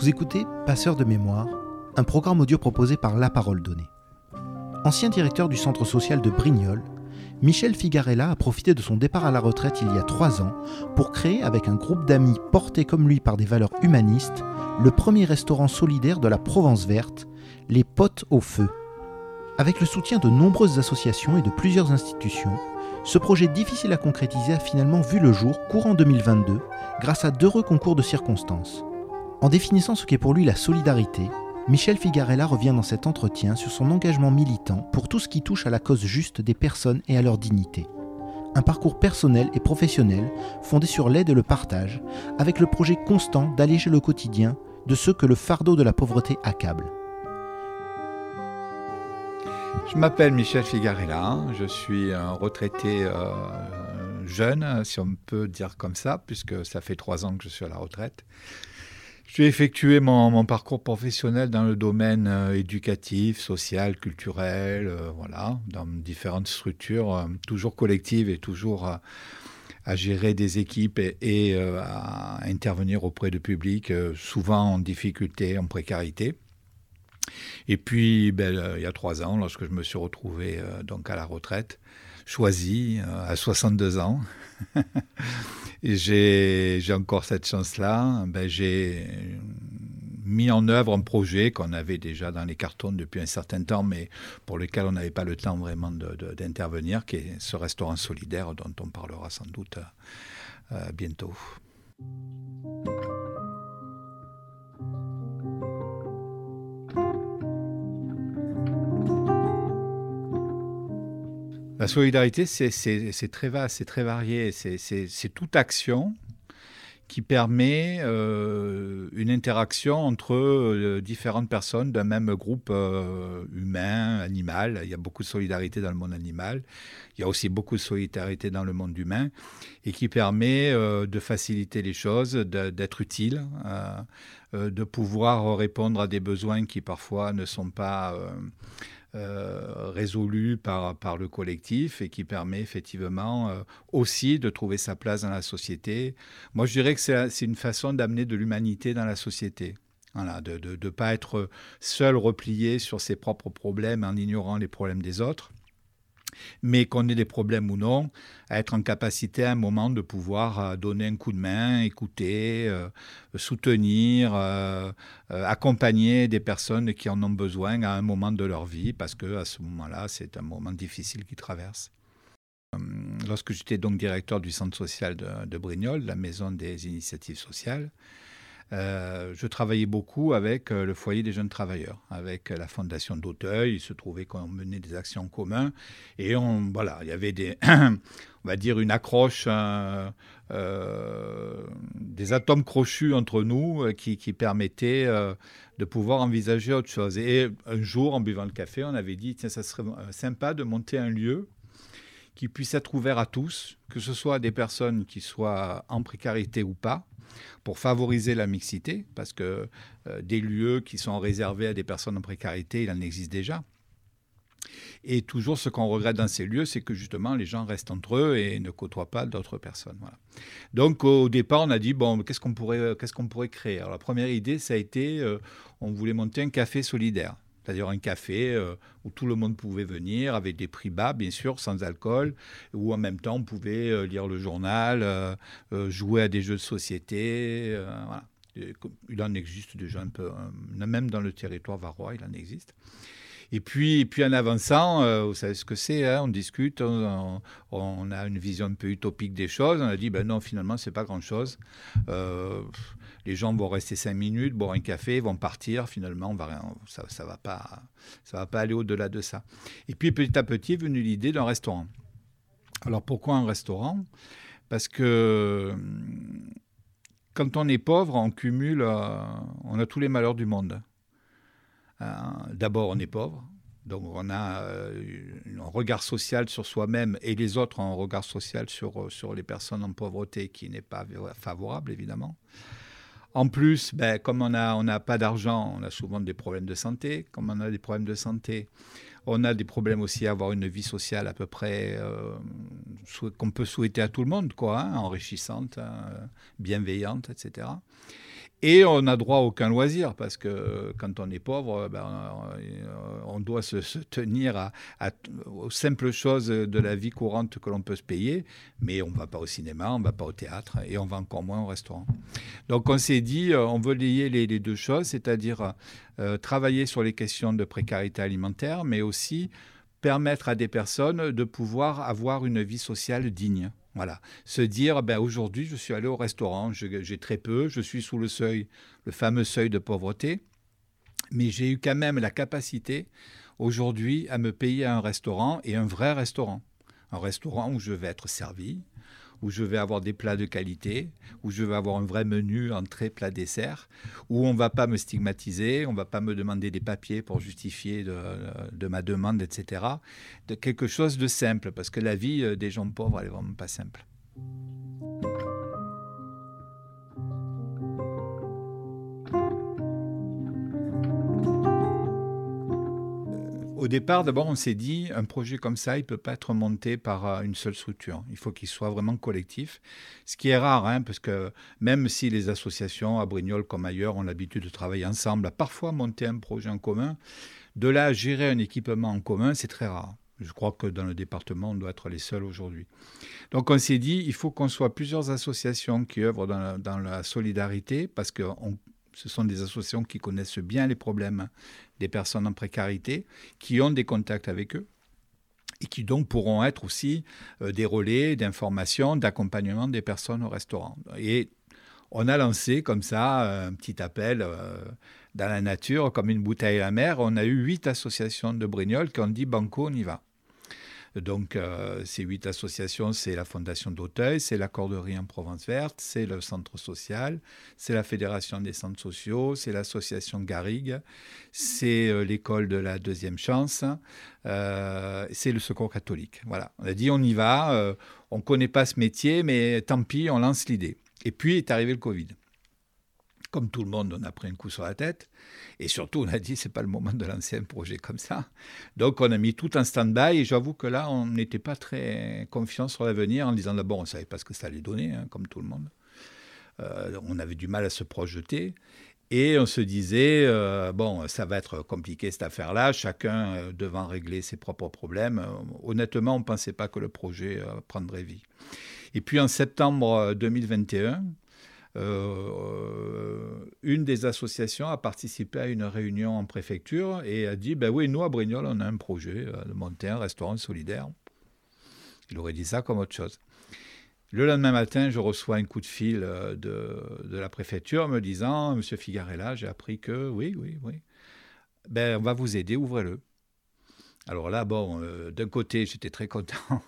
Vous écoutez Passeur de mémoire, un programme audio proposé par La Parole Donnée. Ancien directeur du centre social de Brignoles, Michel Figarella a profité de son départ à la retraite il y a trois ans pour créer, avec un groupe d'amis portés comme lui par des valeurs humanistes, le premier restaurant solidaire de la Provence verte, les Potes au Feu. Avec le soutien de nombreuses associations et de plusieurs institutions, ce projet difficile à concrétiser a finalement vu le jour courant 2022 grâce à d'heureux concours de circonstances. En définissant ce qu'est pour lui la solidarité, Michel Figarella revient dans cet entretien sur son engagement militant pour tout ce qui touche à la cause juste des personnes et à leur dignité. Un parcours personnel et professionnel fondé sur l'aide et le partage, avec le projet constant d'alléger le quotidien de ceux que le fardeau de la pauvreté accable. Je m'appelle Michel Figarella, je suis un retraité euh, jeune, si on peut dire comme ça, puisque ça fait trois ans que je suis à la retraite. J'ai effectué mon, parcours professionnel dans le domaine euh, éducatif, social, culturel, euh, voilà, dans différentes structures, euh, toujours collectives et toujours à gérer des équipes et, à intervenir auprès de publics, souvent en difficulté, en précarité. Et puis, ben, il y a trois ans, lorsque je me suis retrouvé donc à la retraite, choisi à 62 ans, j'ai encore cette chance-là. Ben, j'ai mis en œuvre un projet qu'on avait déjà dans les cartons depuis un certain temps, mais pour lequel on n'avait pas le temps vraiment d'intervenir, qui est ce restaurant solidaire dont on parlera sans doute euh, bientôt. La solidarité, c'est très vaste, c'est très varié. C'est toute action qui permet euh, une interaction entre euh, différentes personnes d'un même groupe euh, humain, animal. Il y a beaucoup de solidarité dans le monde animal. Il y a aussi beaucoup de solidarité dans le monde humain et qui permet de faciliter les choses, d'être utile, de pouvoir répondre à des besoins qui parfois ne sont pas euh, résolu par, le collectif et qui permet effectivement euh, aussi de trouver sa place dans la société. Moi, je dirais que c'est une façon d'amener de l'humanité dans la société. De ne pas être seul replié sur ses propres problèmes en ignorant les problèmes des autres mais qu'on ait des problèmes ou non, être en capacité à un moment de pouvoir euh, donner un coup de main, écouter, euh, soutenir, euh, accompagner des personnes qui en ont besoin à un moment de leur vie, parce que à ce moment-là, c'est un moment difficile qu'ils traversent. Lorsque j'étais donc directeur du centre social de, de Brignoles, la maison des initiatives sociales, euh, je travaillais beaucoup avec euh, le foyer des jeunes travailleurs, avec la fondation d'Auteuil. Il se trouvait qu'on menait des actions en commun et voilà, il y avait des, on va dire une accroche, euh, des atomes crochus entre nous qui, qui permettaient de pouvoir envisager autre chose. Et un jour, en buvant le café, on avait dit tiens, ça serait sympa de monter un lieu qui puisse être ouvert à tous, que ce soit des personnes qui soient en précarité ou pas, pour favoriser la mixité, parce que euh, des lieux qui sont réservés à des personnes en précarité, il en existe déjà. Et toujours, ce qu'on regrette dans ces lieux, c'est que justement, les gens restent entre eux et ne côtoient pas d'autres personnes. Voilà. Donc, au départ, on a dit, bon, qu'est-ce qu'on pourrait, qu'est-ce qu'on pourrait créer? Alors, la première idée, ça a été, euh, on voulait monter un café solidaire c'est-à-dire un café euh, où tout le monde pouvait venir avec des prix bas, bien sûr, sans alcool, où en même temps on pouvait euh, lire le journal, euh, jouer à des jeux de société. Il en existe déjà un peu, même dans le territoire varois, il en existe. Et puis, puis en avançant, vous savez ce que c'est, hein, on discute, on, a une vision un peu utopique des choses. On a dit, ben non, finalement, c'est pas grand-chose les gens vont rester cinq minutes, boire un café, vont partir. Finalement, ça va, pas, ça va pas aller au-delà de ça. Et puis petit à petit est venue l'idée d'un restaurant. Alors pourquoi un restaurant? Parce que quand on est pauvre, on cumule, euh, on a tous les malheurs du monde. Euh, d'abord, on est pauvre. Donc on a euh, un regard social sur soi-même et les autres ont un regard social sur, sur les personnes en pauvreté qui n'est pas favorable, évidemment. En plus, ben, comme on n'a on pas d'argent, on a souvent des problèmes de santé. Comme on a des problèmes de santé, on a des problèmes aussi à avoir une vie sociale à peu près euh, qu'on peut souhaiter à tout le monde, quoi, hein, enrichissante, euh, bienveillante, etc. Et on n'a droit à aucun loisir, parce que quand on est pauvre, ben, on doit se, tenir aux simples choses de la vie courante que l'on peut se payer, mais on ne va pas au cinéma, on ne va pas au théâtre, et on va encore moins au restaurant. Donc on s'est dit, on veut lier les, deux choses, c'est-à-dire euh, travailler sur les questions de précarité alimentaire, mais aussi permettre à des personnes de pouvoir avoir une vie sociale digne. Voilà. Se dire, ben aujourd'hui, je suis allé au restaurant, j'ai très peu, je suis sous le seuil, le fameux seuil de pauvreté, mais j'ai eu quand même la capacité aujourd'hui à me payer un restaurant et un vrai restaurant. Un restaurant où je vais être servi, où je vais avoir des plats de qualité, où je vais avoir un vrai menu, entrée, plat, dessert, où on ne va pas me stigmatiser, on ne va pas me demander des papiers pour justifier de, ma demande, etc. De quelque chose de simple, parce que la vie euh, des gens pauvres, elle n'est vraiment pas simple. Au départ, d'abord, on s'est dit, un projet comme ça, il ne peut pas être monté par euh, une seule structure. Il faut qu'il soit vraiment collectif. Ce qui est rare, hein, parce que même si les associations à Brignoles comme ailleurs ont l'habitude de travailler ensemble, à parfois monter un projet en commun, de là à gérer un équipement en commun, c'est très rare. Je crois que dans le département, on doit être les seuls aujourd'hui. Donc on s'est dit, il faut qu'on soit plusieurs associations qui œuvrent dans la, dans la solidarité, parce qu'on ce sont des associations qui connaissent bien les problèmes des personnes en précarité, qui ont des contacts avec eux et qui donc pourront être aussi euh, des relais d'information, d'accompagnement des personnes au restaurant. Et on a lancé comme ça euh, un petit appel euh, dans la nature, comme une bouteille à la mer. On a eu huit associations de Brignoles qui ont dit Banco, on y va. Donc, euh, ces huit associations, c'est la Fondation d'Auteuil, c'est la Corderie en Provence Verte, c'est le Centre social, c'est la Fédération des centres sociaux, c'est l'association Garrigue, c'est euh, l'école de la deuxième chance, euh, c'est le Secours catholique. Voilà, on a dit on y va, on ne connaît pas ce métier, mais tant pis, on lance l'idée. Et puis est arrivé le Covid comme tout le monde, on a pris un coup sur la tête. Et surtout, on a dit, c'est pas le moment de lancer un projet comme ça. Donc, on a mis tout en stand-by. Et j'avoue que là, on n'était pas très confiant sur l'avenir en disant d'abord, on ne savait pas ce que ça allait donner, hein, comme tout le monde. Euh, on avait du mal à se projeter. Et on se disait, euh, bon, ça va être compliqué cette affaire-là, chacun euh, devant régler ses propres problèmes. honnêtement, on ne pensait pas que le projet prendrait vie. Et puis en septembre 2021, euh, une des associations a participé à une réunion en préfecture et a dit ben oui, nous à Brignoles, on a un projet euh, de monter un restaurant solidaire. Il aurait dit ça comme autre chose. Le lendemain matin, je reçois un coup de fil euh, de, de la préfecture me disant Monsieur Figarella, j'ai appris que oui, oui, oui. Ben, on va vous aider, ouvrez-le. Alors là, bon, d'un côté, j'étais très content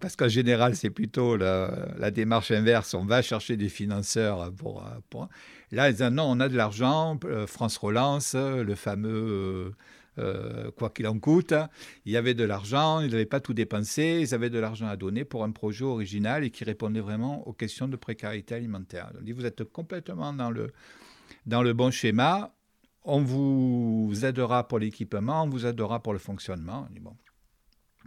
parce qu'en général, c'est plutôt la, démarche inverse. On va chercher des financeurs pour. pour... Là, ils disent non, on a de l'argent, euh, France Relance, le fameux. Euh, quoi qu'il en coûte, il y avait de l'argent, ils n'avaient pas tout dépensé, ils avaient de l'argent à donner pour un projet original et qui répondait vraiment aux questions de précarité alimentaire. On dit, vous êtes complètement dans le, dans le bon schéma, on vous aidera pour l'équipement, on vous aidera pour le fonctionnement.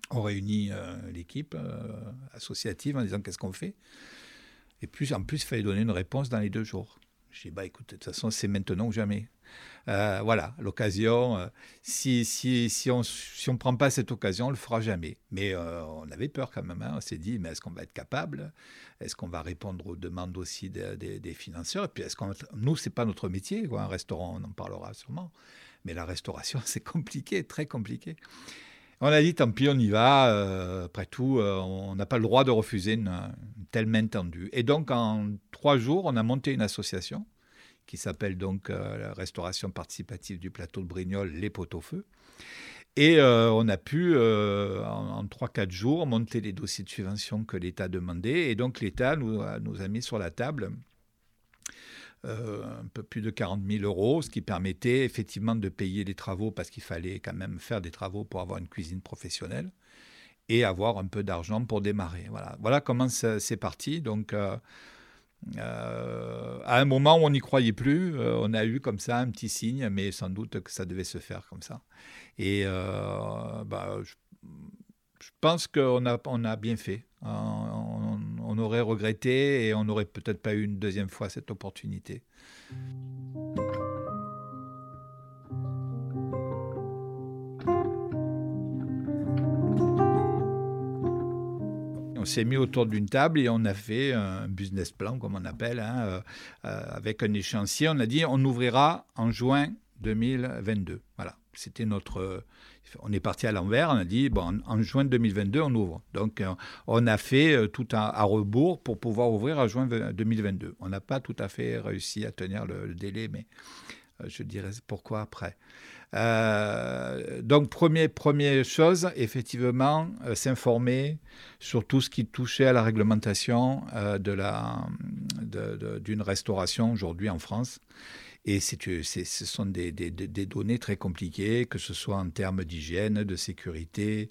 On réunit euh, l'équipe euh, associative en disant qu'est-ce qu'on fait. Et puis, en plus, il fallait donner une réponse dans les deux jours. Je dis, bah écoute, de toute façon, c'est maintenant ou jamais. Euh, voilà, l'occasion. si, si, si on ne si on prend pas cette occasion, on ne le fera jamais. Mais on avait peur quand même. Hein. On s'est dit, mais est-ce qu'on va être capable? Est-ce qu'on va répondre aux demandes aussi des, financeurs? Et puis, est-ce qu'on. Nous, ce n'est pas notre métier. Quoi. Un restaurant, on en parlera sûrement. Mais la restauration, c'est compliqué, très compliqué. On a dit, tant pis, on y va. Euh, après tout, euh, on n'a pas le droit de refuser une, telle main tendue. Et donc, en trois jours, on a monté une association qui s'appelle donc euh, la Restauration participative du plateau de Brignoles, les pots au feu. Et on a pu, en trois, quatre jours, monter les dossiers de subvention que l'État demandait. Et donc, l'État nous, a mis sur la table un peu plus de 40 000 euros, ce qui permettait effectivement de payer les travaux parce qu'il fallait quand même faire des travaux pour avoir une cuisine professionnelle et avoir un peu d'argent pour démarrer. Voilà, voilà comment c'est parti. Donc, euh, euh, à un moment où on n'y croyait plus, on a eu comme ça un petit signe, mais sans doute que ça devait se faire comme ça. Et bah, je, pense qu'on a, on a bien fait. Aurait regretté et on n'aurait peut-être pas eu une deuxième fois cette opportunité. on s'est mis autour d'une table et on a fait un business plan, comme on appelle, hein, euh, euh, avec un échéancier. On a dit on ouvrira en juin 2022. Voilà, c'était notre. On est parti à l'envers. On a dit bon, en, juin 2022, on ouvre. Donc, euh, on a fait tout à, rebours pour pouvoir ouvrir en juin 2022. On n'a pas tout à fait réussi à tenir le délai, mais je dirais pourquoi après. Euh, donc, première, chose, effectivement, euh, s'informer sur tout ce qui touchait à la réglementation euh, de d'une restauration aujourd'hui en France. Et c'est, ce sont des, des, données très compliquées, que ce soit en termes d'hygiène, de sécurité,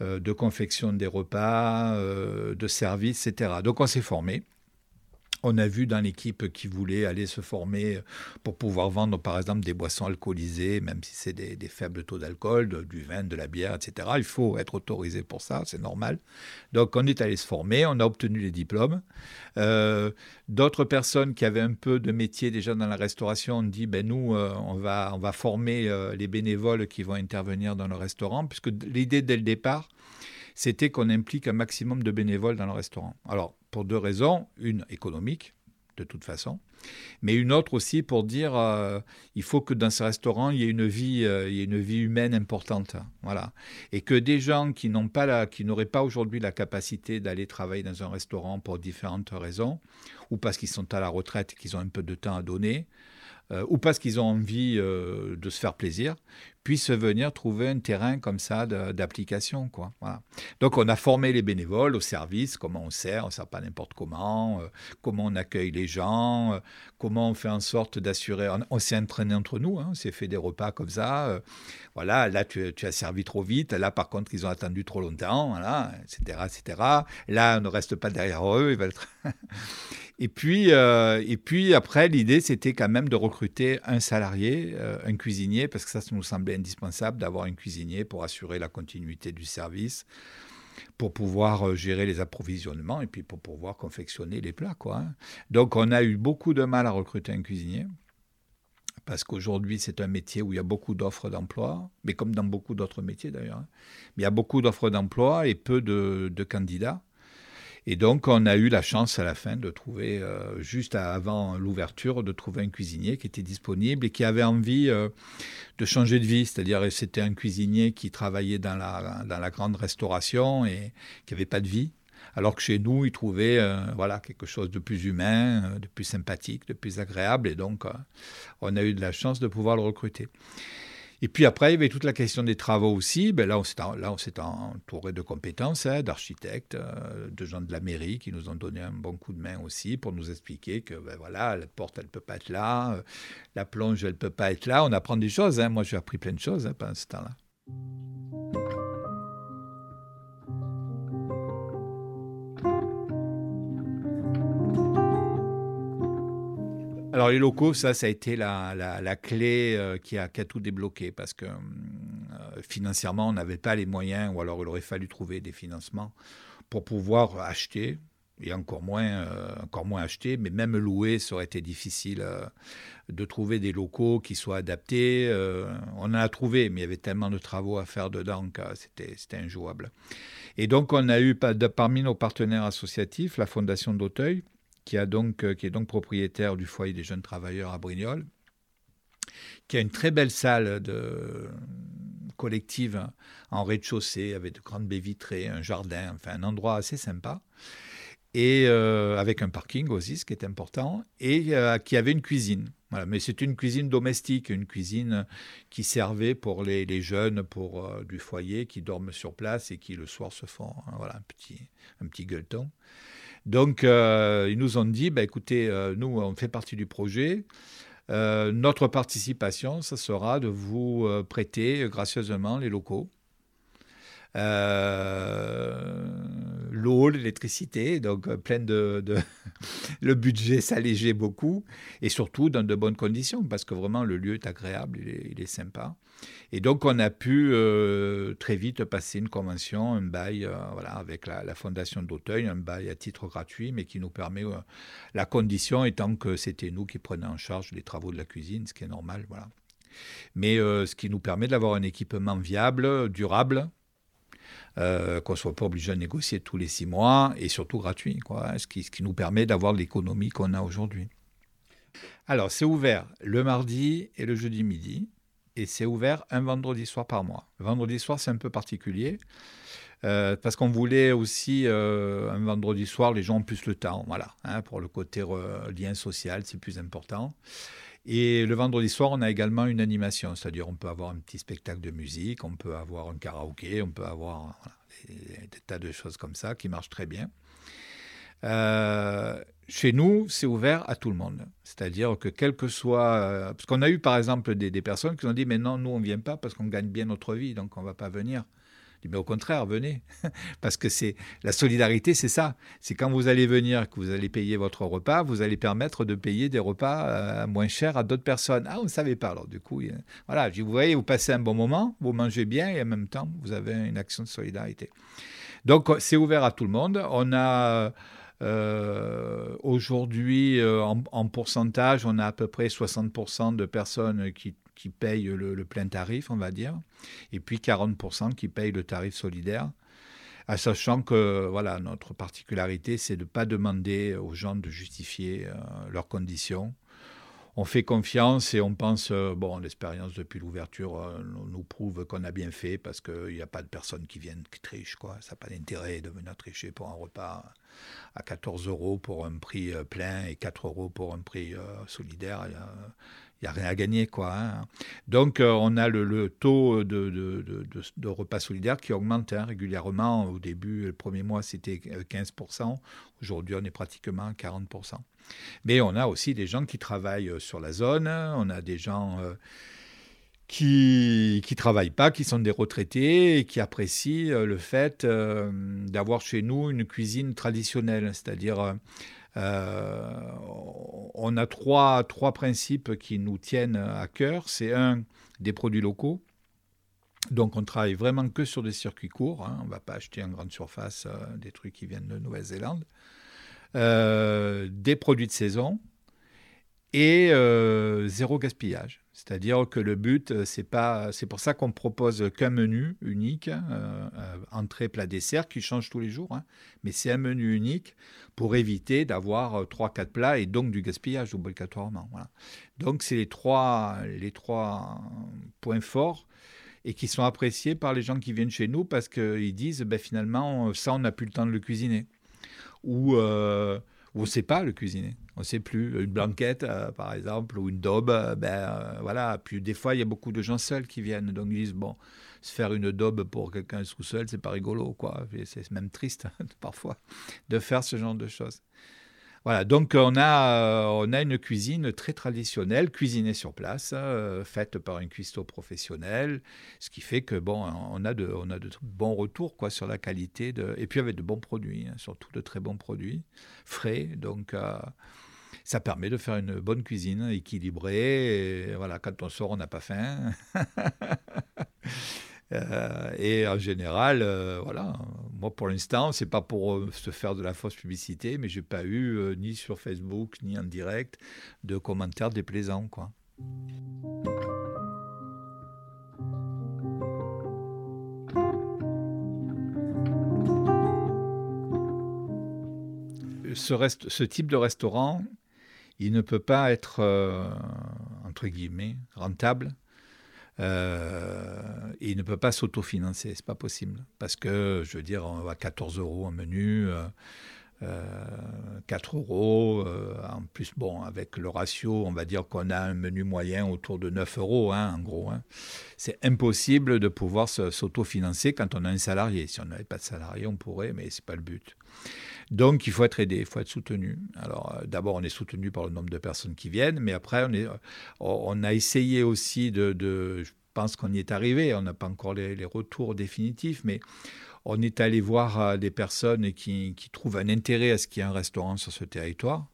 de confection des repas, de services, etc. Donc on s'est formé. On a vu dans l'équipe qui voulait aller se former pour pouvoir vendre, par exemple, des boissons alcoolisées, même si c'est des, faibles taux d'alcool, du vin, de la bière, etc. Il faut être autorisé pour ça, c'est normal. Donc, on est allé se former, on a obtenu les diplômes. Euh, d'autres personnes qui avaient un peu de métier déjà dans la restauration ont dit, ben nous, euh, on, va, on va former euh, les bénévoles qui vont intervenir dans le restaurant, puisque l'idée dès le départ, c'était qu'on implique un maximum de bénévoles dans le restaurant. Alors, pour deux raisons. Une économique, de toute façon, mais une autre aussi pour dire euh, il faut que dans ce restaurant il y ait une vie, euh, il y ait une vie humaine importante, voilà, et que des gens qui n'ont pas la, qui n'auraient pas aujourd'hui la capacité d'aller travailler dans un restaurant pour différentes raisons, ou parce qu'ils sont à la retraite et qu'ils ont un peu de temps à donner, euh, ou parce qu'ils ont envie de se faire plaisir, puissent venir trouver un terrain comme ça d'application. Donc on a formé les bénévoles au service, comment on sert, on ne sert pas n'importe comment, euh, comment on accueille les gens, euh, comment on fait en sorte d'assurer... On, s'est entraîné entre nous, hein, on s'est fait des repas comme ça. Euh, voilà, là tu, as servi trop vite, là par contre ils ont attendu trop longtemps, etc., etc. Là on ne reste pas derrière eux. Et puis, et puis après, l'idée, c'était quand même de recruter un salarié, un cuisinier, parce que ça, ça nous semblait indispensable d'avoir un cuisinier pour assurer la continuité du service, pour pouvoir euh, gérer les approvisionnements et puis pour pouvoir confectionner les plats. Quoi, hein. Donc, on a eu beaucoup de mal à recruter un cuisinier. Parce qu'aujourd'hui, c'est un métier où il y a beaucoup d'offres d'emploi, mais comme dans beaucoup d'autres métiers d'ailleurs. Hein. Il y a beaucoup d'offres d'emploi et peu de candidats. Et donc, on a eu la chance à la fin de trouver, euh, juste avant l'ouverture, de trouver un cuisinier qui était disponible et qui avait envie euh, de changer de vie. C'est-à-dire, c'était un cuisinier qui travaillait dans la, grande restauration et qui n'avait pas de vie. Alors que chez nous, il trouvait euh, quelque chose de plus humain, de plus sympathique, de plus agréable. Et donc, on a eu de la chance de pouvoir le recruter. Et puis après, il y avait toute la question des travaux aussi. Ben là, on s'est, entouré de compétences, hein, d'architectes, euh, de gens de la mairie qui nous ont donné un bon coup de main aussi pour nous expliquer que ben voilà, la porte, elle ne peut pas être là, euh, la plonge, elle ne peut pas être là. On apprend des choses. Hein. Moi, j'ai appris plein de choses hein, pendant ce temps-là. Alors les locaux, ça, ça a été la, clé euh, qui, a, tout débloqué parce que euh, financièrement, on n'avait pas les moyens ou alors il aurait fallu trouver des financements pour pouvoir acheter et encore moins, euh, encore moins acheter, mais même louer, ça aurait été difficile de trouver des locaux qui soient adaptés. on en a trouvé, mais il y avait tellement de travaux à faire dedans que c'était injouable. Et donc on a eu parmi nos partenaires associatifs la Fondation d'Auteuil, qui, a donc, euh, qui est donc propriétaire du foyer des jeunes travailleurs à Brignoles, qui a une très belle salle collective en rez-de-chaussée avec de grandes baies vitrées, un jardin, enfin un endroit assez sympa, et euh, avec un parking aussi, ce qui est important, et euh, qui avait une cuisine. Voilà, mais c'est une cuisine domestique, une cuisine qui servait pour les, les jeunes pour du foyer qui dorment sur place et qui le soir se font hein, voilà, un, petit, un petit gueuleton. Donc, euh, ils nous ont dit, bah, écoutez, euh, nous, on fait partie du projet. Euh, notre participation, ça sera de vous l'eau, l'électricité, donc euh, plein de, le budget s'allégeait beaucoup et surtout dans de bonnes conditions parce que vraiment le lieu est agréable, il est, sympa. Et donc on a pu euh, très vite passer une convention, un bail, euh, voilà, avec la, fondation d'Auteuil, un bail à titre gratuit, mais qui nous permet la condition étant que c'était nous qui prenions en charge les travaux de la cuisine, ce qui est normal, voilà. Mais ce qui nous permet d'avoir un équipement viable, durable, euh, qu'on ne soit pas obligé de négocier tous les six mois et surtout gratuit, quoi, ce, qui, ce qui nous permet d'avoir l'économie qu'on a aujourd'hui. Alors, c'est ouvert le mardi et le jeudi midi, et c'est ouvert un vendredi soir par mois. Le vendredi soir, c'est un peu particulier. Euh, parce qu'on voulait aussi euh, un vendredi soir, les gens ont plus le temps, voilà, hein, pour le côté lien social, c'est plus important. Et le vendredi soir, on a également une animation, c'est-à-dire on peut avoir un petit spectacle de musique, on peut avoir un karaoké, on peut avoir des, tas de choses comme ça qui marchent très bien. Euh, chez nous, c'est ouvert à tout le monde. C'est-à-dire que quel que soit... Euh, parce qu'on a eu par exemple des, des, personnes qui ont dit, mais non, nous, on ne vient pas parce qu'on gagne bien notre vie, donc on ne va pas venir mais au contraire, venez. Parce que c'est la solidarité, c'est ça. C'est quand vous allez venir, que vous allez payer votre repas, vous allez permettre de payer des repas euh, moins chers à d'autres personnes. Ah, on ne savait pas. Alors, du coup, voilà, vous voyez, vous passez un bon moment, vous mangez bien et en même temps, vous avez une action de solidarité. Donc, c'est ouvert à tout le monde. On a. Euh, aujourd'hui, euh, en, pourcentage, on a à peu près 60% de personnes qui qui payent le, plein tarif, on va dire, et puis 40% qui payent le tarif solidaire. Sachant que voilà, notre particularité, c'est de ne pas demander aux gens de justifier euh, leurs conditions. On fait confiance et on pense, euh, bon, l'expérience depuis l'ouverture euh, nous prouve qu'on a bien fait parce qu'il n'y a pas de personnes qui viennent qui trichent. Quoi. Ça n'a pas d'intérêt de venir tricher pour un repas à 14 euros pour un prix plein et 4 euros pour un prix solidaire il n'y a rien à gagner. Quoi, hein. Donc, euh, on a le, taux de, de, repas solidaires qui augmente hein, régulièrement. Au début, le premier mois, c'était 15%. Aujourd'hui, on est pratiquement à 40%. Mais on a aussi des gens qui travaillent euh, sur la zone. On a des gens... Euh, qui ne travaillent pas, qui sont des retraités et qui apprécient le fait d'avoir chez nous une cuisine traditionnelle, c'est-à-dire euh, on a trois, trois principes qui nous tiennent à cœur. C'est un, des produits locaux. Donc on travaille vraiment que sur des circuits courts. Hein. On ne va pas acheter en grande surface euh, des trucs qui viennent de Nouvelle-Zélande. Euh, des produits de saison et zéro gaspillage. C'est-à-dire que le but, euh, c'est pas, c'est pour ça qu'on propose qu'un menu unique, euh, euh, entrée, plat, dessert, qui change tous les jours. Hein. Mais c'est un menu unique pour éviter d'avoir trois, quatre plats et donc du gaspillage obligatoirement. Donc c'est les trois, les trois points forts et qui sont appréciés par les gens qui viennent chez nous parce qu'ils disent, ben, finalement, ça, on n'a plus le temps de le cuisiner. Ou on ne sait pas le cuisiner. On ne sait plus. Une blanquette, euh, par exemple, ou une daube, euh, ben euh, voilà. Puis des fois, il y a beaucoup de gens seuls qui viennent. Donc ils disent, bon, se faire une daube pour quelqu'un tout seul, c'est pas rigolo, quoi. C'est même triste, parfois, de faire ce genre de choses. Voilà, donc on a, on a une cuisine très traditionnelle, cuisinée sur place, faite par un cuistot professionnel, ce qui fait que bon, on a de, on a de bons retours quoi sur la qualité et puis avec de bons produits, hein, surtout de très bons produits frais, donc. Ça permet de faire une bonne cuisine équilibrée. Voilà, quand on sort, on n'a pas faim. Euh, et en général, euh, voilà, moi pour l'instant, c'est pas pour euh, se faire de la fausse publicité, mais j'ai pas eu ni sur Facebook ni en direct de commentaires déplaisants, quoi. Ce type de restaurant, il ne peut pas être, entre guillemets, rentable euh, il ne peut pas s'autofinancer, c'est pas possible. Parce que, je veux dire, on va 14 euros un menu, euh, 4 euh, euros. Euh, en plus, bon, avec le ratio, on va dire qu'on a un menu moyen autour de 9 euros, hein, en gros. Hein. C'est impossible de pouvoir s'autofinancer quand on a un salarié. Si on n'avait pas de salarié, on pourrait, mais c'est pas le but. Donc, il faut être aidé, il faut être soutenu. Alors, d'abord, on est soutenu par le nombre de personnes qui viennent, mais après, on, est, on a essayé aussi de, pense qu'on y est arrivé. On n'a pas encore les, retours définitifs, mais on est allé voir des personnes qui, qui trouvent un intérêt à ce qu'il y ait un restaurant sur ce territoire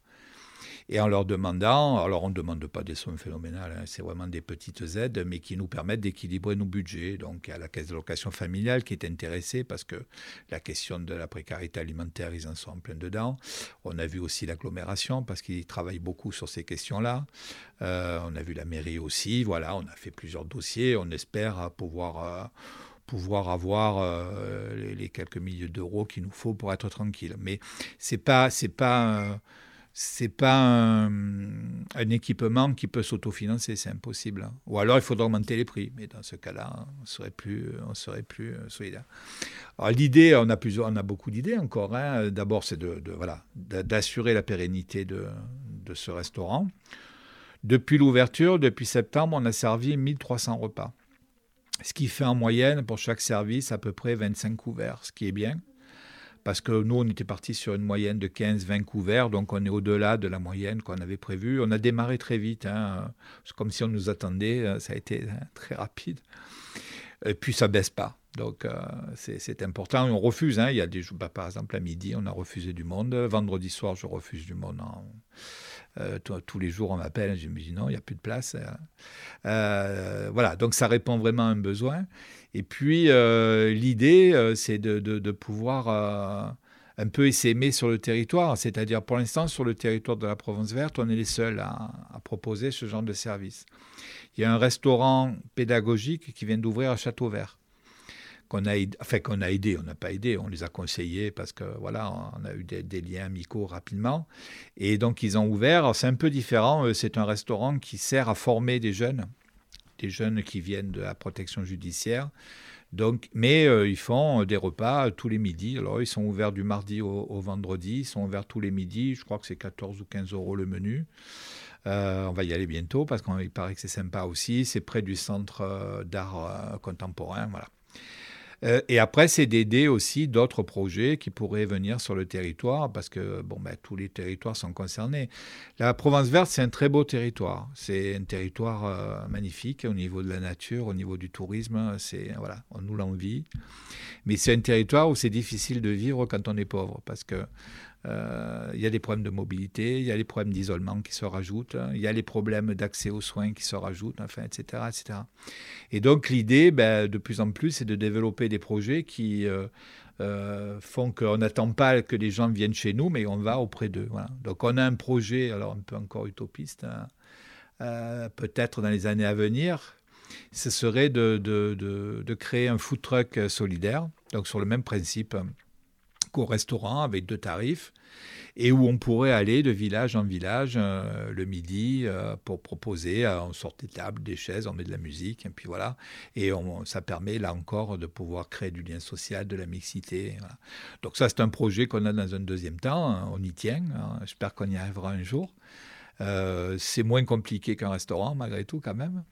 et en leur demandant, alors on ne demande pas des sommes phénoménales, hein, c'est vraiment des petites aides, mais qui nous permettent d'équilibrer nos budgets. Donc a la caisse de location familiale qui est intéressée parce que la question de la précarité alimentaire, ils en sont en plein dedans. On a vu aussi l'agglomération parce qu'ils travaillent beaucoup sur ces questions-là. Euh, on a vu la mairie aussi, voilà, on a fait plusieurs dossiers, on espère pouvoir... Euh, pouvoir avoir euh, les, quelques milliers d'euros qu'il nous faut pour être tranquille. Mais c'est pas c'est pas c'est pas un, équipement qui peut s'autofinancer, c'est impossible. Hein. Ou alors il faudrait augmenter les prix, mais dans ce cas-là, on serait plus, on serait plus euh, solidaire. L'idée, on a plusieurs, on a beaucoup d'idées encore. Hein. D'abord, c'est de, voilà, d'assurer la pérennité de, de ce restaurant. Depuis l'ouverture, depuis septembre, on a servi 1300 repas. Ce qui fait en moyenne pour chaque service à peu près 25 couverts, ce qui est bien parce que nous, on était parti sur une moyenne de 15-20 couverts, donc on est au-delà de la moyenne qu'on avait prévue. On a démarré très vite, hein, comme si on nous attendait, euh, ça a été hein, très rapide. Et puis ça baisse pas. Donc euh, c'est important. On refuse. Hein. Il y a des bah, par exemple à midi, on a refusé du monde. Vendredi soir, je refuse du monde. Euh, tous les jours, on m'appelle. Je me dis non, il n'y a plus de place. voilà. Donc ça répond vraiment à un besoin. Et puis, euh, l'idée, euh, c'est de, pouvoir euh, un peu essaimer sur le territoire. C'est-à-dire, pour l'instant, sur le territoire de la Provence verte, on est les seuls à, proposer ce genre de service. Il y a un restaurant pédagogique qui vient d'ouvrir à Château Vert. Qu'on a, enfin, qu'on a aidé, on n'a pas aidé, on les a conseillés parce que voilà, on a eu des, liens amicaux rapidement. Et donc, ils ont ouvert. C'est un peu différent. C'est un restaurant qui sert à former des jeunes des jeunes qui viennent de la protection judiciaire. Donc, mais euh, ils font des repas tous les midis. Alors, ils sont ouverts du mardi au, vendredi. Ils sont ouverts tous les midis. Je crois que c'est 14 ou 15 euros le menu. Euh, on va y aller bientôt parce qu'il paraît que c'est sympa aussi. C'est près du centre euh, d'art contemporain. Voilà. Euh, et après, c'est d'aider aussi d'autres projets qui pourraient venir sur le territoire, parce que bon, ben, tous les territoires sont concernés. La Provence verte, c'est un très beau territoire. C'est un territoire euh, magnifique au niveau de la nature, au niveau du tourisme. C'est voilà, on nous l'envie. Mais c'est un territoire où c'est difficile de vivre quand on est pauvre, parce que euh, il y a des problèmes de mobilité, il y a les problèmes d'isolement qui se rajoutent, il y a les problèmes d'accès aux soins qui se rajoutent, enfin, etc. etc. Et donc l'idée, ben, de plus en plus, c'est de développer des projets qui euh, euh, font qu'on n'attend pas que les gens viennent chez nous, mais on va auprès d'eux. Donc on a un projet, alors un peu encore utopiste, hein, peut-être dans les années à venir, ce serait de, de, de, de créer un food truck solidaire, donc sur le même principe au restaurant avec deux tarifs et où on pourrait aller de village en village euh, le midi euh, pour proposer, euh, on sort des tables, des chaises, on met de la musique, et puis voilà. Et ça permet là encore de pouvoir créer du lien social, de la mixité. Donc ça, c'est un projet qu'on a dans un deuxième temps, hein, on y tient, hein. j'espère qu'on y arrivera un jour. c'est moins compliqué qu'un restaurant, malgré tout, quand même.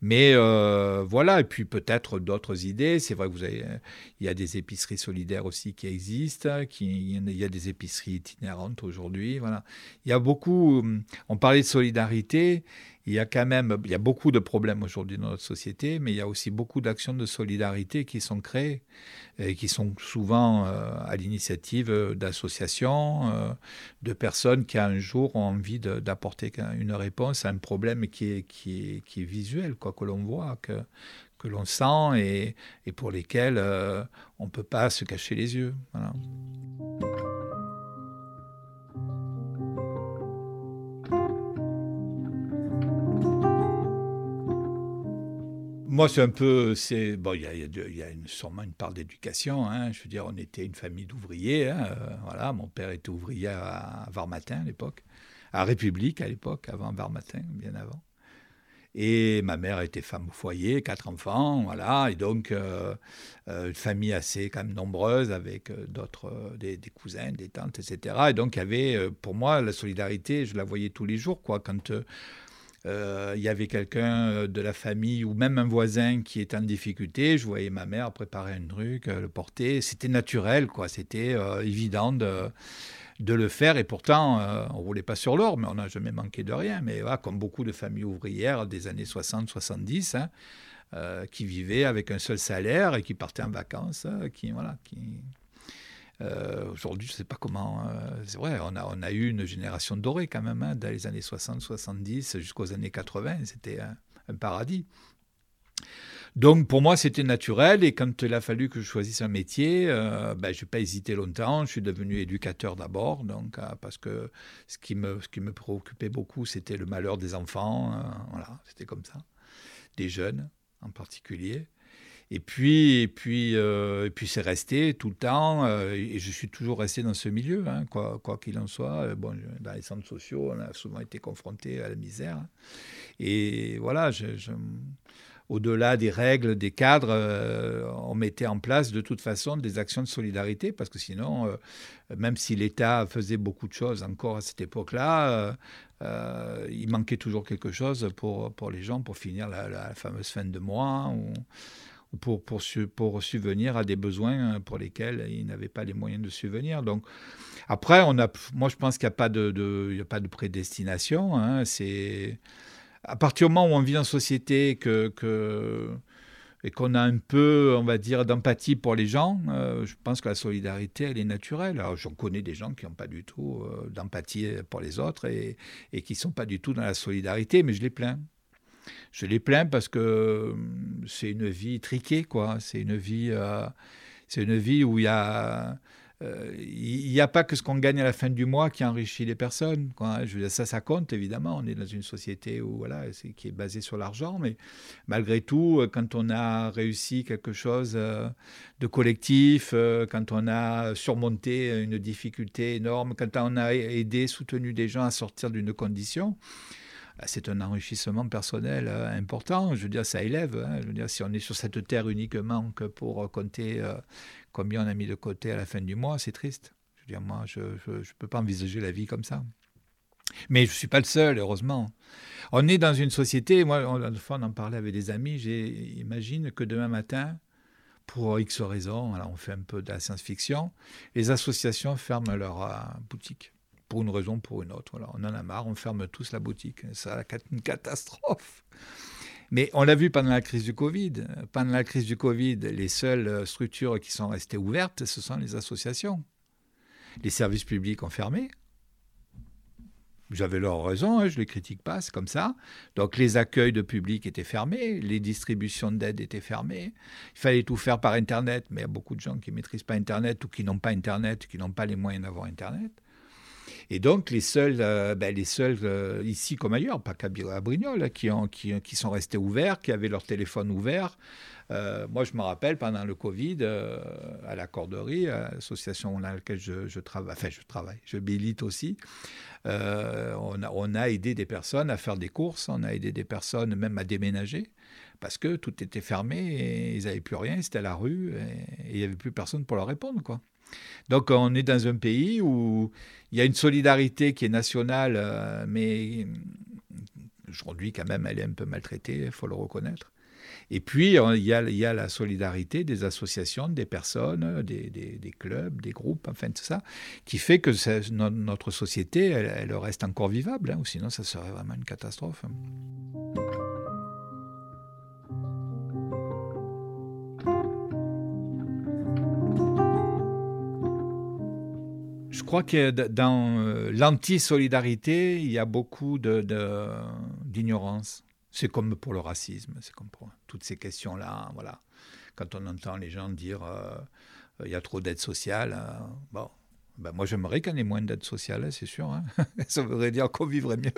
Mais euh, voilà, et puis peut-être d'autres idées. C'est vrai que vous il y a des épiceries solidaires aussi qui existent, qui, il y a des épiceries itinérantes aujourd'hui. Voilà, il y a beaucoup. On parlait de solidarité il y a quand même, il y a beaucoup de problèmes aujourd'hui dans notre société, mais il y a aussi beaucoup d'actions de solidarité qui sont créées et qui sont souvent euh, à l'initiative d'associations, euh, de personnes qui un jour ont envie d'apporter une réponse à un problème qui est, qui est, qui est visuel, quoi, que l'on voit, que, que l'on sent et, et, pour lesquels euh, on ne peut pas se cacher les yeux. Moi, c'est un peu. Bon, il y a, sûrement une part d'éducation. Hein. Je veux dire, on était une famille d'ouvriers. Hein. Euh, voilà, mon père était ouvrier à, Varmatin à l'époque, à République à l'époque, avant Varmatin, bien avant. Et ma mère était femme au foyer, quatre enfants, voilà, et donc euh, euh, une famille assez quand même nombreuse avec d'autres, des, cousins, des tantes, etc. Et donc il y avait, pour moi, la solidarité, je la voyais tous les jours, quoi. Quand il y avait quelqu'un euh, de la famille ou même un voisin qui était en difficulté, je voyais ma mère préparer un truc, euh, le porter. C'était naturel, quoi. C'était évident de, le faire. Et pourtant, on ne roulait pas sur l'or, mais on n'a jamais manqué de rien. Mais voilà, comme beaucoup de familles ouvrières des années 60-70, hein, euh, qui vivaient avec un seul salaire et qui partaient en vacances, qui voilà, qui Aujourd'hui, je ne sais pas comment. c'est vrai, on a, eu une génération dorée quand même, hein, dans les années 60, 70, jusqu'aux années 80. C'était un, paradis. Donc pour moi, c'était naturel. Et quand il a fallu que je choisisse un métier, euh, ben, je n'ai pas hésité longtemps. Je suis devenu éducateur d'abord, donc euh, parce que ce qui me, préoccupait beaucoup, c'était le malheur des enfants. Euh, voilà, c'était comme ça, des jeunes en particulier. Et puis, et puis, et puis c'est resté tout le temps. et je suis toujours resté dans ce milieu, hein, quoi qu'il en soit. Bon, dans les centres sociaux, on a souvent été confronté à la misère. Et voilà, au-delà des règles, des cadres, euh, on mettait en place de toute façon des actions de solidarité, parce que sinon, euh, même si l'État faisait beaucoup de choses encore à cette époque-là, euh, il manquait toujours quelque chose pour, pour les gens, pour finir la, fameuse fin de mois, pour, pour, pour, subvenir à des besoins pour lesquels ils n'avaient pas les moyens de subvenir. Donc, après, on a, moi, je pense qu'il n'y a, pas de, de, a pas de prédestination. Hein, c'est à partir du moment où on vit en société que, et qu'on a un peu, on va dire, d'empathie pour les gens, euh, je pense que la solidarité, elle est naturelle. Alors, j'en connais des gens qui n'ont pas du tout euh, d'empathie pour les autres et, et qui ne sont pas du tout dans la solidarité, mais je les plains. Je les plains parce que hum, c'est une vie triquée, quoi. C'est une vie, euh, c'est une vie où il y a euh, il n'y a pas que ce qu'on gagne à la fin du mois qui enrichit les personnes. Quoi. Je ça, ça compte évidemment. On est dans une société où voilà, qui est basée sur l'argent, mais malgré tout, euh, quand on a réussi quelque chose de collectif, quand on a surmonté une difficulté énorme, quand on a aidé, soutenu des gens à sortir d'une condition, c'est un enrichissement personnel important. Je veux dire, ça élève. Hein. Je veux dire, si on est sur cette terre uniquement que pour compter combien on a mis de côté à la fin du mois, c'est triste. Je veux dire, moi, je ne peux pas envisager la vie comme ça. Mais je ne suis pas le seul, heureusement. On est dans une société, moi, on, on en parlait avec des amis, j'imagine que demain matin, pour X raisons, alors on fait un peu de la science-fiction, les associations ferment leur euh, boutique. Pour une raison, pour une autre. on en a marre, on ferme tous la boutique. C'est une catastrophe. Mais on l'a vu pendant la crise du Covid. Pendant la crise du Covid, les seules euh, structures qui sont restées ouvertes, ce sont les associations. Les services publics ont fermé. J'avais leur raison, hein, je ne les critique pas, c'est comme ça. Donc les accueils de public étaient fermés, les distributions d'aide étaient fermées. Il fallait tout faire par Internet, mais il y a beaucoup de gens qui ne maîtrisent pas Internet ou qui n'ont pas Internet, qui n'ont pas les moyens d'avoir Internet. Et donc, les seuls, euh, ben, les seuls euh, ici comme ailleurs, pas qu'à Brignoles, hein, qui, ont, qui, qui, sont restés ouverts, qui avaient leur téléphone ouvert. Euh, moi, je me rappelle, pendant le Covid, à la Corderie, l'association dans laquelle je, je, travaille, enfin, je travaille, je milite aussi, on a, on, a, aidé des personnes à faire des courses, on a aidé des personnes même à déménager, parce que tout était fermé et ils n'avaient plus rien, c'était à la rue, et il n'y avait plus personne pour leur répondre, quoi. Donc on est dans un pays où il y a une solidarité qui est nationale, euh, mais aujourd'hui quand même elle est un peu maltraitée, il faut le reconnaître. Et puis il y, a, la solidarité des associations, des personnes, des, des, clubs, des groupes, enfin tout ça, qui fait que notre société, elle, reste encore vivable, hein, ou sinon ça serait vraiment une catastrophe. Crois que dans euh, l'anti-solidarité, il y a beaucoup d'ignorance. De, c'est comme pour le racisme, c'est comme pour toutes ces questions-là. Voilà. Quand on entend les gens dire euh, il y a trop d'aide sociale, euh, bon, ben moi j'aimerais qu'il y ait moins d'aide sociale, hein, c'est sûr. Hein. Ça voudrait dire qu'on vivrait mieux.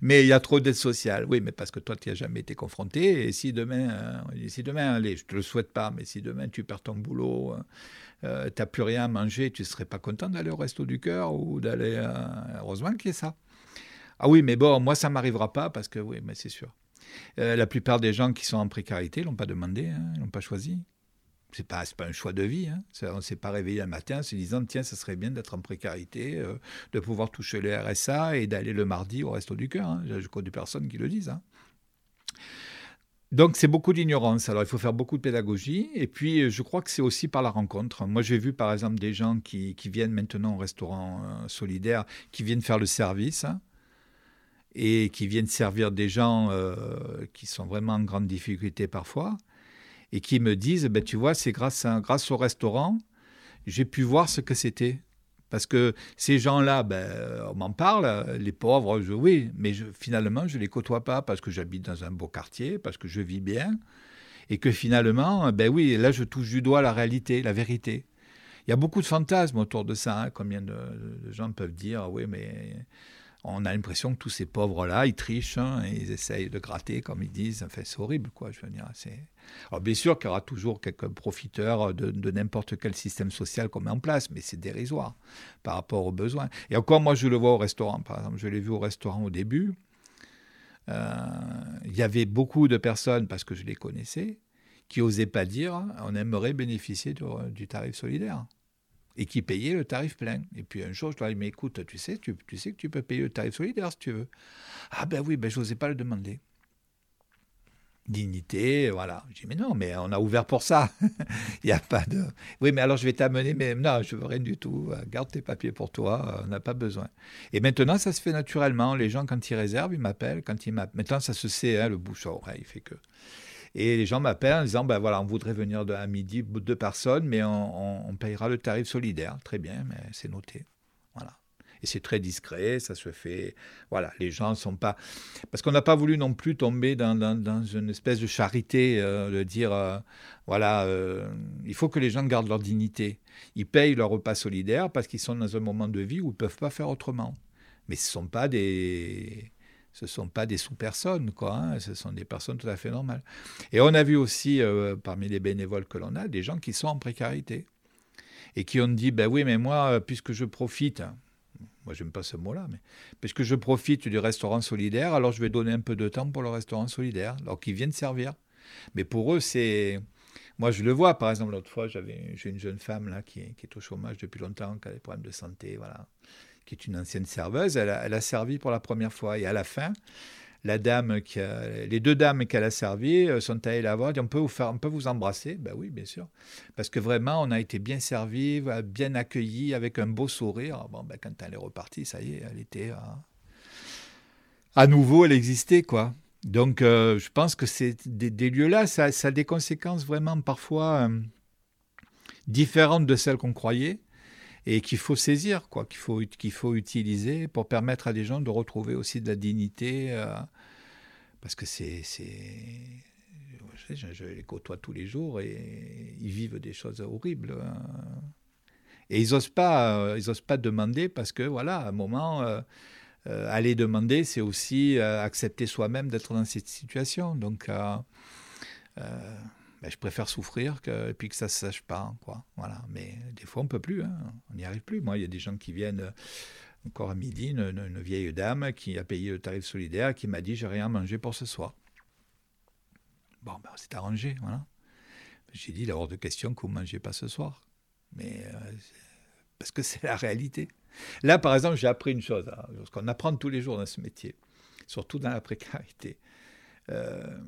Mais il y a trop d'aide sociale. Oui, mais parce que toi, tu n'y as jamais été confronté. Et si demain, si demain, allez, je ne te le souhaite pas, mais si demain tu perds ton boulot, euh, tu n'as plus rien à manger, tu ne serais pas content d'aller au resto du cœur ou d'aller. Euh, heureusement qu'il y ait ça? Ah oui, mais bon, moi, ça ne m'arrivera pas parce que, oui, mais c'est sûr. Euh, la plupart des gens qui sont en précarité ne l'ont pas demandé, hein, ils ne l'ont pas choisi. Ce n'est pas, pas un choix de vie. Hein. On s'est pas réveillé un matin en se disant tiens, ça serait bien d'être en précarité, de pouvoir toucher le RSA et d'aller le mardi au resto du cœur. Hein. Je connais personnes qui le disent. Hein. Donc c'est beaucoup d'ignorance. Alors il faut faire beaucoup de pédagogie. Et puis euh, je crois que c'est aussi par la rencontre. Moi j'ai vu par exemple des gens qui, viennent maintenant au restaurant euh, solidaire, qui viennent faire le service. et qui viennent servir des gens qui sont vraiment en grande difficulté parfois et qui me disent, ben, tu vois, c'est grâce, grâce au restaurant, j'ai pu voir ce que c'était. Parce que ces gens-là, ben, on m'en parle, les pauvres, je, oui, mais finalement, je ne les côtoie pas parce que j'habite dans un beau quartier, parce que je vis bien, et que finalement, ben oui, là, je touche du doigt la réalité, la vérité. Il y a beaucoup de fantasmes autour de ça. Hein. Combien de, de, gens peuvent dire, oui, mais on a l'impression que tous ces pauvres-là, ils trichent, hein, ils essayent de gratter, comme ils disent. Enfin, c'est horrible, quoi. Je veux dire. Alors, bien sûr qu'il y aura toujours quelques profiteurs de, n'importe quel système social qu'on met en place, mais c'est dérisoire par rapport aux besoins. Et encore, moi, je le vois au restaurant, par exemple. Je l'ai vu au restaurant au début. Euh, il y avait beaucoup de personnes, parce que je les connaissais, qui n'osaient pas dire on aimerait bénéficier du tarif solidaire et qui payait le tarif plein. Et puis un jour, je leur ai dit, mais écoute, tu sais, tu, sais que tu peux payer le tarif solidaire si tu veux. Ah ben oui, ben je n'osais pas le demander. Dignité, voilà. J'ai dit, mais non, mais on a ouvert pour ça. Il n'y a pas de... Oui, mais alors je vais t'amener, mais non, je veux rien du tout. Garde tes papiers pour toi, on n'a pas besoin. Et maintenant, ça se fait naturellement. Les gens, quand ils réservent, ils m'appellent. Quand ils m'appellent... Maintenant, ça se sait, hein, le bouche à oreille fait que... Et les gens m'appellent en disant, ben voilà, on voudrait venir à midi, deux personnes, mais on, payera le tarif solidaire. Très bien, mais c'est noté. Voilà. Et c'est très discret, ça se fait. Voilà, les gens ne sont pas. Parce qu'on n'a pas voulu non plus tomber dans, dans, une espèce de charité, euh, de dire, euh, voilà, euh, il faut que les gens gardent leur dignité. Ils payent leur repas solidaire parce qu'ils sont dans un moment de vie où ils ne peuvent pas faire autrement. Mais ce ne sont pas des ce ne sont pas des sous-personnes, quoi. Hein, ce sont des personnes tout à fait normales. Et on a vu aussi, euh, parmi les bénévoles que l'on a, des gens qui sont en précarité et qui ont dit, ben oui, mais moi, euh, puisque je profite, moi j'aime pas ce mot-là, mais puisque je profite du restaurant solidaire, alors je vais donner un peu de temps pour le restaurant solidaire, alors qu'ils viennent servir. Mais pour eux, c'est... Moi, je le vois, par exemple, l'autre fois, j'ai une jeune femme là qui qui est au chômage depuis longtemps, qui a des problèmes de santé, voilà qui est une ancienne serveuse, elle a, servi pour la première fois. Et à la fin, la dame qui les deux dames qu'elle a servi euh, sont allées la voir, dit on peut vous faire, on peut vous embrasser. Ben oui, bien sûr, parce que vraiment on a été bien servi, bien accueilli, avec un beau sourire. Bon, ben, quand elle est repartie, ça y est, elle était à nouveau, elle existait quoi. Donc euh, je pense que c'est des, lieux-là, ça, a des conséquences vraiment parfois euh, différentes de celles qu'on croyait et qu'il faut saisir, quoi, qu'il faut, qu'il faut utiliser pour permettre à des gens de retrouver aussi de la dignité. Euh, parce que c'est. Je, je, les côtoie tous les jours et ils vivent des choses horribles. Hein. Et ils n'osent pas, euh, pas demander parce que, voilà, un moment, euh, aller demander, c'est aussi accepter soi-même d'être dans cette situation. Donc, ben, je préfère souffrir que, et puis que ça ne se sache pas. Quoi. Voilà. Mais des fois, on ne peut plus. Hein. On n'y arrive plus. Moi, il y a des gens qui viennent euh, encore à midi, une, vieille dame qui a payé le tarif solidaire, qui m'a dit J'ai rien à manger pour ce soir. Bon, ben, c'est arrangé. Voilà. J'ai dit Il hors de question que vous ne mangez pas ce soir. Mais euh, parce que c'est la réalité. Là, par exemple, j'ai appris une chose, hein, ce qu'on apprend tous les jours dans ce métier, surtout dans la précarité. Euh,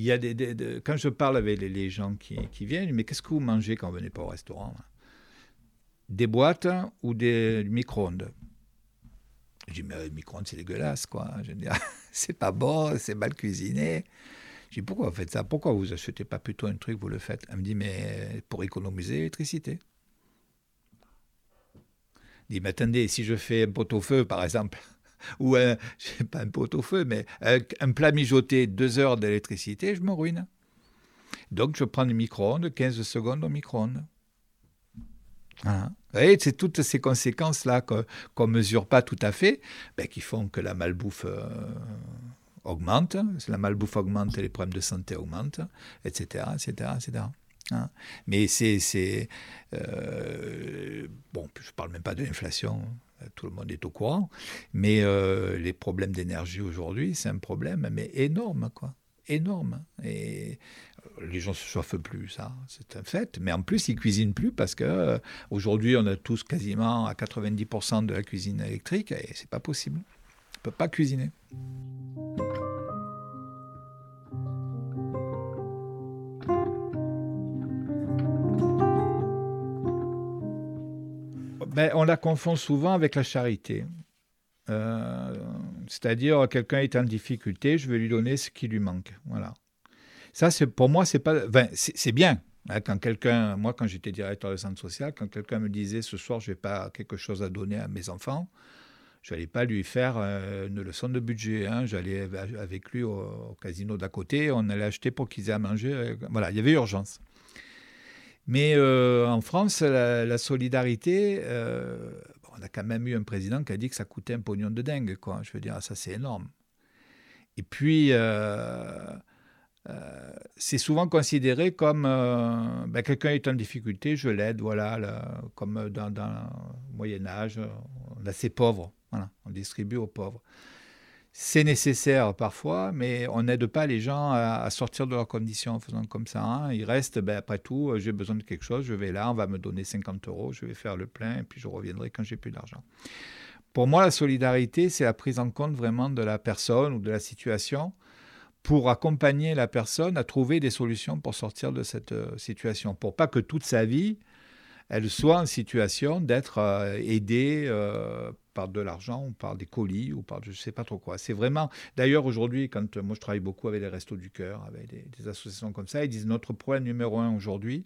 il y a des, quand je parle avec les, gens qui, viennent, mais qu'est-ce que vous mangez quand vous venez pas au restaurant Des boîtes ou des micro-ondes? Je dis, mais micro-ondes, c'est dégueulasse, quoi. Je dis, c'est pas bon, c'est mal cuisiné. Je dis, pourquoi vous faites ça? Pourquoi vous achetez pas plutôt un truc, vous le faites? Elle me dit, mais pour économiser l'électricité. Je dis, mais attendez, si je fais un pot-au-feu, par exemple, ou un, sais pas un pot au feu, mais un, plat mijoté, deux heures d'électricité, je me ruine. Donc je prends le micro-ondes, 15 secondes au micro-ondes. c'est toutes ces conséquences-là qu'on ne mesure pas tout à fait, ben, qui font que la malbouffe euh, augmente. La malbouffe augmente, les problèmes de santé augmentent, etc. etc., etc. Mais c'est. Euh, bon, je ne parle même pas de l'inflation. Euh, tout le monde est au courant. Mais euh, les problèmes d'énergie aujourd'hui, c'est un problème, mais énorme, quoi. Énorme. Et euh, les gens se chauffent plus, ça, c'est un fait. Mais en plus, ils cuisinent plus parce que aujourd'hui, on a tous quasiment à 90% de la cuisine électrique et c'est pas possible. On peut pas cuisiner. Ben, on la confond souvent avec la charité. Euh, C'est-à-dire, quelqu'un est en difficulté, je vais lui donner ce qui lui manque. Voilà. Ça, c'est pour moi, c'est pas. Enfin, c'est bien. Hein, quand quelqu'un, moi, quand j'étais directeur de centre social, quand quelqu'un me disait ce soir, je n'ai pas quelque chose à donner à mes enfants, je n'allais pas lui faire euh, une leçon de budget. Hein. J'allais avec lui au, casino d'à côté, on allait acheter pour qu'ils aient à manger. Euh, voilà, il y avait urgence. Mais euh, en France, la, solidarité, on a quand même eu un président qui a dit que ça coûtait un pognon de dingue. Quoi. Je veux dire, ça c'est énorme. Et puis, euh, c'est souvent considéré comme euh, ben, quelqu'un est en difficulté, je l'aide, voilà, comme dans, le Moyen Âge, on a ces pauvres, voilà, on distribue aux pauvres. C'est nécessaire parfois, mais on n'aide pas les gens à, sortir de leurs conditions en faisant comme ça. Hein. Ils restent, ben, après tout, j'ai besoin de quelque chose, je vais là, on va me donner 50 euros, je vais faire le plein, et puis je reviendrai quand j'ai plus d'argent. Pour moi, la solidarité, c'est la prise en compte vraiment de la personne ou de la situation pour accompagner la personne à trouver des solutions pour sortir de cette euh, situation, pour pas que toute sa vie, elle soit en situation d'être euh, aidée euh, par de l'argent ou par des colis ou par je ne sais pas trop quoi. C'est vraiment. D'ailleurs, aujourd'hui, quand moi je travaille beaucoup avec les Restos du Cœur, avec des, associations comme ça, ils disent notre problème numéro un aujourd'hui,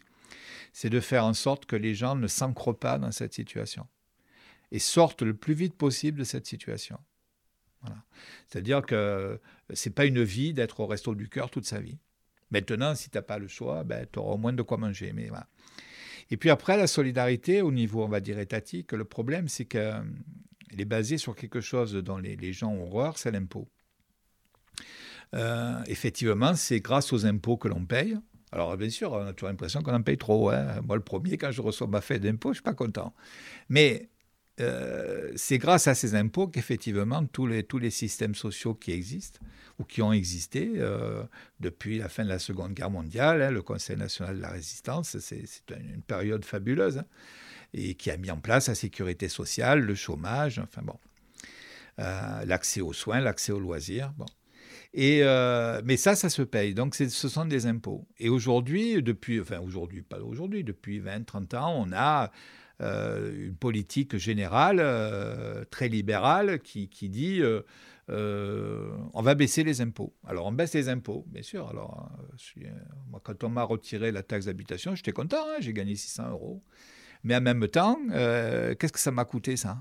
c'est de faire en sorte que les gens ne s'ancrent pas dans cette situation et sortent le plus vite possible de cette situation. C'est-à-dire que ce n'est pas une vie d'être au resto du cœur toute sa vie. Maintenant, si tu n'as pas le choix, ben, tu auras au moins de quoi manger. Mais Et puis après, la solidarité au niveau, on va dire, étatique, le problème, c'est qu'elle est basée sur quelque chose dont les, gens ont horreur, c'est l'impôt. Euh, effectivement, c'est grâce aux impôts que l'on paye. Alors, bien sûr, on a toujours l'impression qu'on en paye trop. Hein. Moi, le premier, quand je reçois ma fête d'impôt, je ne suis pas content. Mais euh, c'est grâce à ces impôts qu'effectivement tous les, tous les systèmes sociaux qui existent ou qui ont existé euh, depuis la fin de la Seconde Guerre mondiale, hein, le Conseil national de la résistance, c'est une, période fabuleuse hein, et qui a mis en place la sécurité sociale, le chômage, enfin bon, euh, l'accès aux soins, l'accès aux loisirs, bon. Et, mais ça, ça se paye. Donc, ce sont des impôts. Et aujourd'hui, depuis, enfin aujourd'hui, pas aujourd'hui, depuis 20, 30 ans, on a euh, une politique générale euh, très libérale qui, dit euh, on va baisser les impôts. Alors on baisse les impôts, bien sûr. Alors moi, quand on m'a retiré la taxe d'habitation, j'étais content, hein, j'ai gagné 600 euros. Mais en même temps, qu'est-ce que ça m'a coûté ça?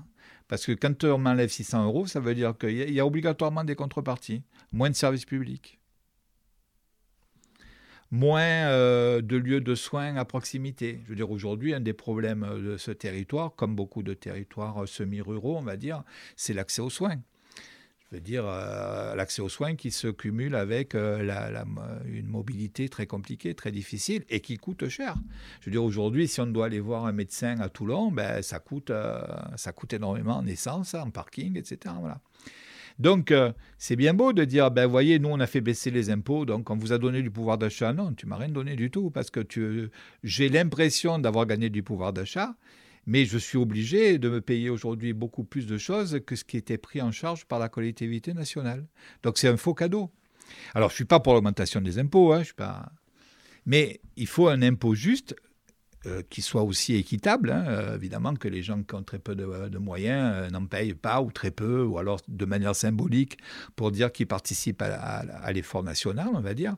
Parce que quand on m'enlève 600 euros, ça veut dire qu'il y a obligatoirement des contreparties, moins de services publics moins euh, de lieux de soins à proximité. Je veux dire, aujourd'hui, un des problèmes de ce territoire, comme beaucoup de territoires semi-ruraux, on va dire, c'est l'accès aux soins. Je veux dire, euh, l'accès aux soins qui se cumule avec euh, une mobilité très compliquée, très difficile et qui coûte cher. Je veux dire, aujourd'hui, si on doit aller voir un médecin à Toulon, ben, ça, coûte, ça coûte énormément en essence, en parking, etc. Voilà. Donc, euh, c'est bien beau de dire, ben voyez, nous, on a fait baisser les impôts, donc on vous a donné du pouvoir d'achat. Non, tu m'as rien donné du tout, parce que j'ai l'impression d'avoir gagné du pouvoir d'achat, mais je suis obligé de me payer aujourd'hui beaucoup plus de choses que ce qui était pris en charge par la collectivité nationale. Donc, c'est un faux cadeau. Alors, je ne suis pas pour l'augmentation des impôts, hein, je suis pas... mais il faut un impôt juste euh, qui soit aussi équitable. Hein. Euh, évidemment que les gens qui ont très peu de, moyens euh, n'en payent pas ou très peu, ou alors de manière symbolique pour dire qu'ils participent à, l'effort national, on va dire.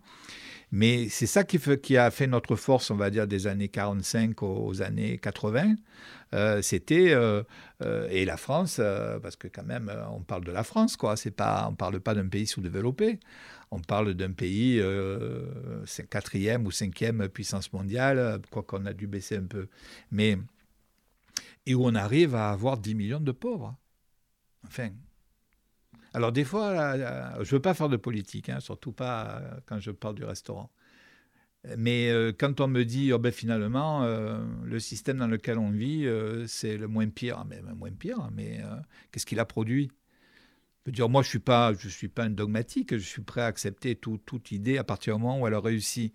Mais c'est ça qui, a fait notre force, on va dire, des années 45 aux, années 80. C'était et la France, parce que quand même, on parle de la France, quoi. C'est pas, on parle pas d'un pays sous-développé. On parle d'un pays euh, quatrième ou cinquième puissance mondiale, quoi qu'on a dû baisser un peu. Mais, et où on arrive à avoir 10 millions de pauvres. Enfin. Alors des fois, je ne veux pas faire de politique, hein, surtout pas quand je parle du restaurant. Mais euh, quand on me dit, oh ben, finalement, euh, le système dans lequel on vit, c'est le moins pire, mais moins pire, mais qu'est-ce qu'il a produit? Dire, moi, je suis, pas, je suis pas un dogmatique, je suis prêt à accepter toute idée à partir du moment où elle a réussi.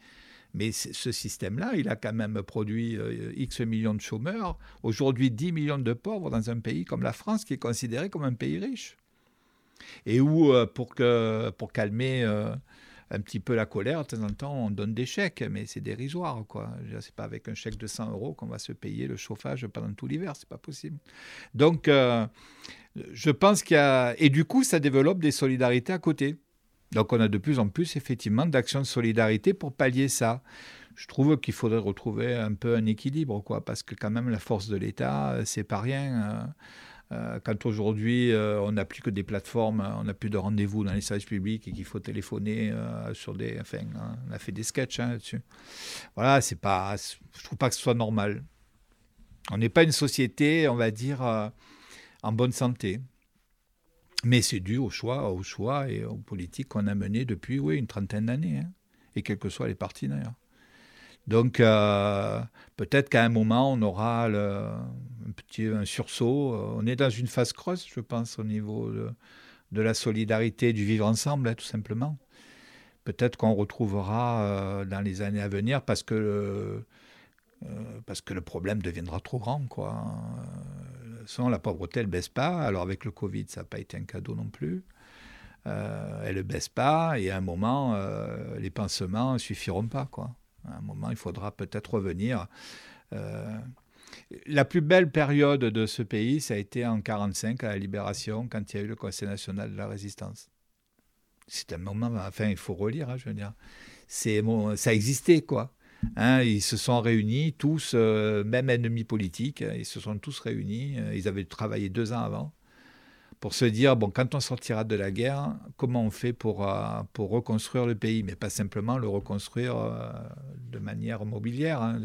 Mais ce système-là, il a quand même produit euh, X millions de chômeurs, aujourd'hui 10 millions de pauvres dans un pays comme la France, qui est considéré comme un pays riche. Et où, euh, pour, que, pour calmer euh, un petit peu la colère. De temps en temps, on donne des chèques, mais c'est dérisoire. quoi. C'est pas avec un chèque de 100 euros qu'on va se payer le chauffage pendant tout l'hiver. C'est pas possible. Donc, euh, je pense qu'il y a. Et du coup, ça développe des solidarités à côté. Donc, on a de plus en plus, effectivement, d'actions de solidarité pour pallier ça. Je trouve qu'il faudrait retrouver un peu un équilibre, quoi, parce que quand même, la force de l'État, c'est pas rien. Quand aujourd'hui, euh, on n'a plus que des plateformes, on n'a plus de rendez-vous dans les services publics et qu'il faut téléphoner euh, sur des. Enfin, on a fait des sketchs hein, là-dessus. Voilà, c'est pas. Je trouve pas que ce soit normal. On n'est pas une société, on va dire, en bonne santé. Mais c'est dû au choix, au choix et aux politiques qu'on a menées depuis, oui, une trentaine d'années, hein, et quels que soient les partis d'ailleurs. Donc, euh, peut-être qu'à un moment, on aura un petit sursaut. On est dans une phase creuse, je pense, au niveau de, la solidarité, du vivre ensemble, hein, tout simplement. Peut-être qu'on retrouvera euh, dans les années à venir parce que, euh, parce que le problème deviendra trop grand. Quoi. Sans la pauvreté, elle ne baisse pas. Alors, avec le Covid, ça n'a pas été un cadeau non plus. elle ne baisse pas et à un moment, les pansements ne suffiront pas. Quoi. À un moment, il faudra peut-être revenir. Euh, la plus belle période de ce pays, ça a été en 1945, à la Libération, quand il y a eu le Conseil national de la résistance. C'est un moment, enfin, il faut relire, hein, je veux dire. C'est, ça existait, quoi. Hein, ils se sont réunis, tous, euh, même ennemis politiques, ils se sont tous réunis. Euh, ils avaient travaillé deux ans avant pour se dire, quand on sortira de la guerre, comment on fait pour, euh, reconstruire le pays, mais pas simplement le reconstruire euh, de manière mobilière, hein,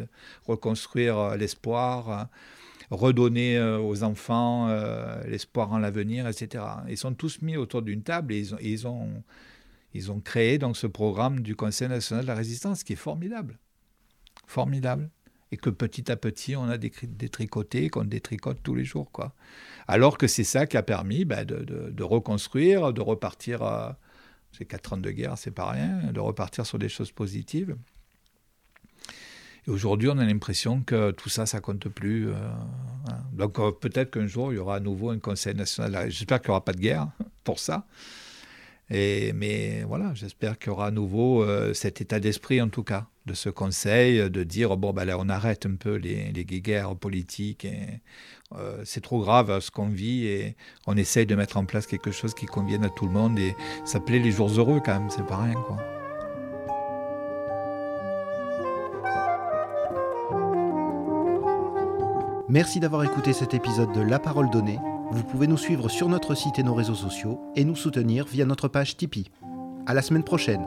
reconstruire euh, l'espoir, redonner aux enfants l'espoir en l'avenir, etc. Ils sont tous mis autour d'une table et ils ont, ils créé ce programme du Conseil national de la résistance qui est formidable. Formidable et que petit à petit, on a détricoté, qu'on détricote tous les jours. Quoi. Alors que c'est ça qui a permis bah, de, reconstruire, de repartir, c'est quatre ans de guerre, c'est pas rien, de repartir sur des choses positives. Et aujourd'hui, on a l'impression que tout ça, ça compte plus. Euh, hein. Donc euh, peut-être qu'un jour, il y aura à nouveau un Conseil national. J'espère qu'il n'y aura pas de guerre pour ça. Mais voilà, j'espère qu'il y aura à nouveau euh, cet état d'esprit, en tout cas, de ce conseil, de dire bon, ben là, on arrête un peu les, les guerres politiques. Et, euh, c'est trop grave ce qu'on vit et on essaye de mettre en place quelque chose qui convienne à tout le monde. Et s'appeler les jours heureux, quand même, c'est pas rien, quoi. Merci d'avoir écouté cet épisode de La Parole Donnée. Vous pouvez nous suivre sur notre site et nos réseaux sociaux et nous soutenir via notre page Tipeee. À la semaine prochaine!